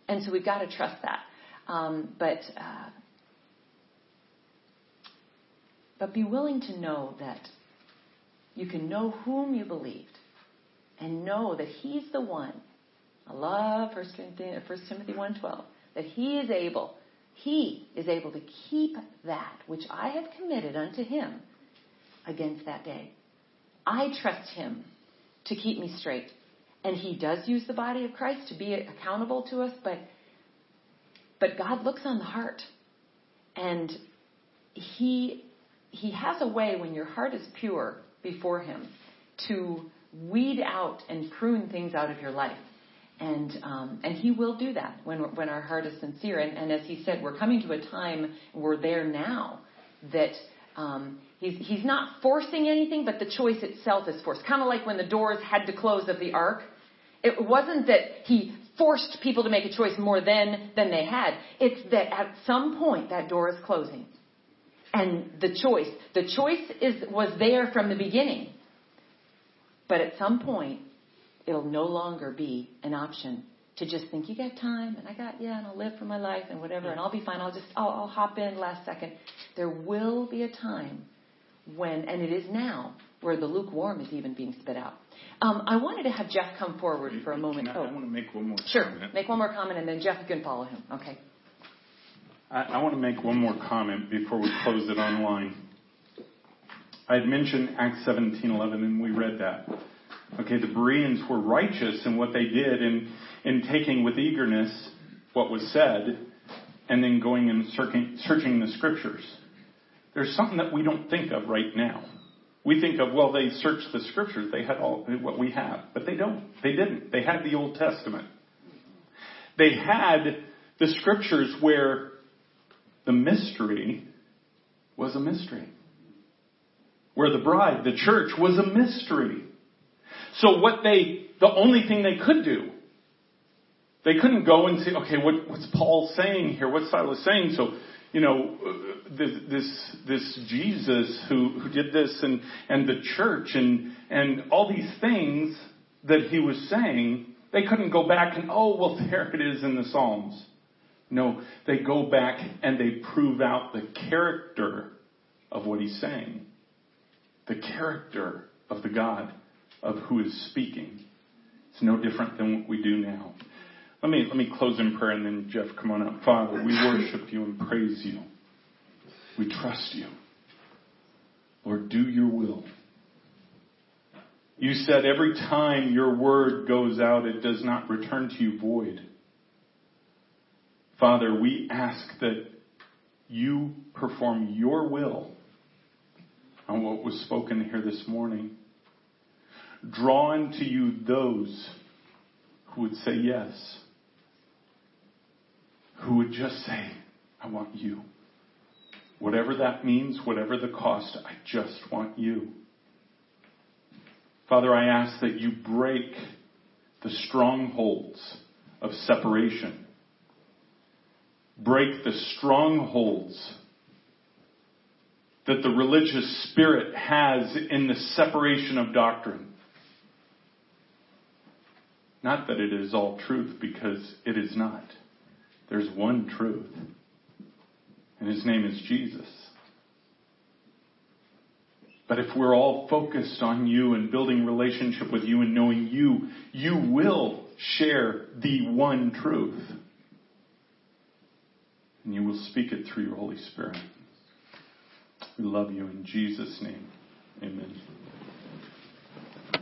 And so we've got to trust that. Um, but uh, but be willing to know that you can know whom you believed and know that He's the one. I love 1 Timothy, 1 Timothy 1.12, that He is able, He is able to keep that which I have committed unto Him against that day. I trust Him to keep me straight. And He does use the body of Christ to be accountable to us, but, but God looks on the heart. And He, he has a way when your heart is pure before Him to weed out and prune things out of your life. And, um, and he will do that when, when our heart is sincere. And, and as he said, we're coming to a time, we're there now, that um, he's, he's not forcing anything, but the choice itself is forced. Kind of like when the doors had to close of the ark. It wasn't that he forced people to make a choice more than, than they had. It's that at some point that door is closing. And the choice, the choice is, was there from the beginning. But at some point, it'll no longer be an option to just think you got time and I got yeah and I'll live for my life and whatever and I'll be fine. I'll just I'll, I'll hop in last second. There will be a time when and it is now where the lukewarm is even being spit out. Um, I wanted to have Jeff come forward for a moment. I, oh, I want to make one more sure. comment. Make one more comment and then Jeff can follow him. Okay. I, I want to make one more comment before we close it online. I had mentioned Acts 17:11, and we read that. Okay, the Bereans were righteous in what they did in, in taking with eagerness what was said and then going and searching, searching the scriptures. There's something that we don't think of right now. We think of, well, they searched the scriptures. They had all what we have. But they don't. They didn't. They had the Old Testament. They had the scriptures where the mystery was a mystery. Where the bride, the church, was a mystery. So what they, the only thing they could do, they couldn't go and say, okay, what, what's Paul saying here? What's Silas saying? So, you know, this, this, this Jesus who, who did this and, and the church and, and all these things that he was saying, they couldn't go back and, oh, well, there it is in the Psalms. No, they go back and they prove out the character of what he's saying. The character of the God of who is speaking. It's no different than what we do now. Let me, let me close in prayer and then Jeff, come on up. Father, we worship you and praise you. We trust you. Lord, do your will. You said every time your word goes out, it does not return to you void. Father, we ask that you perform your will on what was spoken here this morning. Draw unto you those who would say yes, who would just say, I want you. Whatever that means, whatever the cost, I just want you. Father, I ask that you break the strongholds of separation. Break the strongholds that the religious spirit has in the separation of doctrine. Not that it is all truth, because it is not. There's one truth, and his name is Jesus. But if we're all focused on you and building relationship with you and knowing you, you will share the one truth. And you will speak it through your Holy Spirit. We love you in Jesus' name. Amen.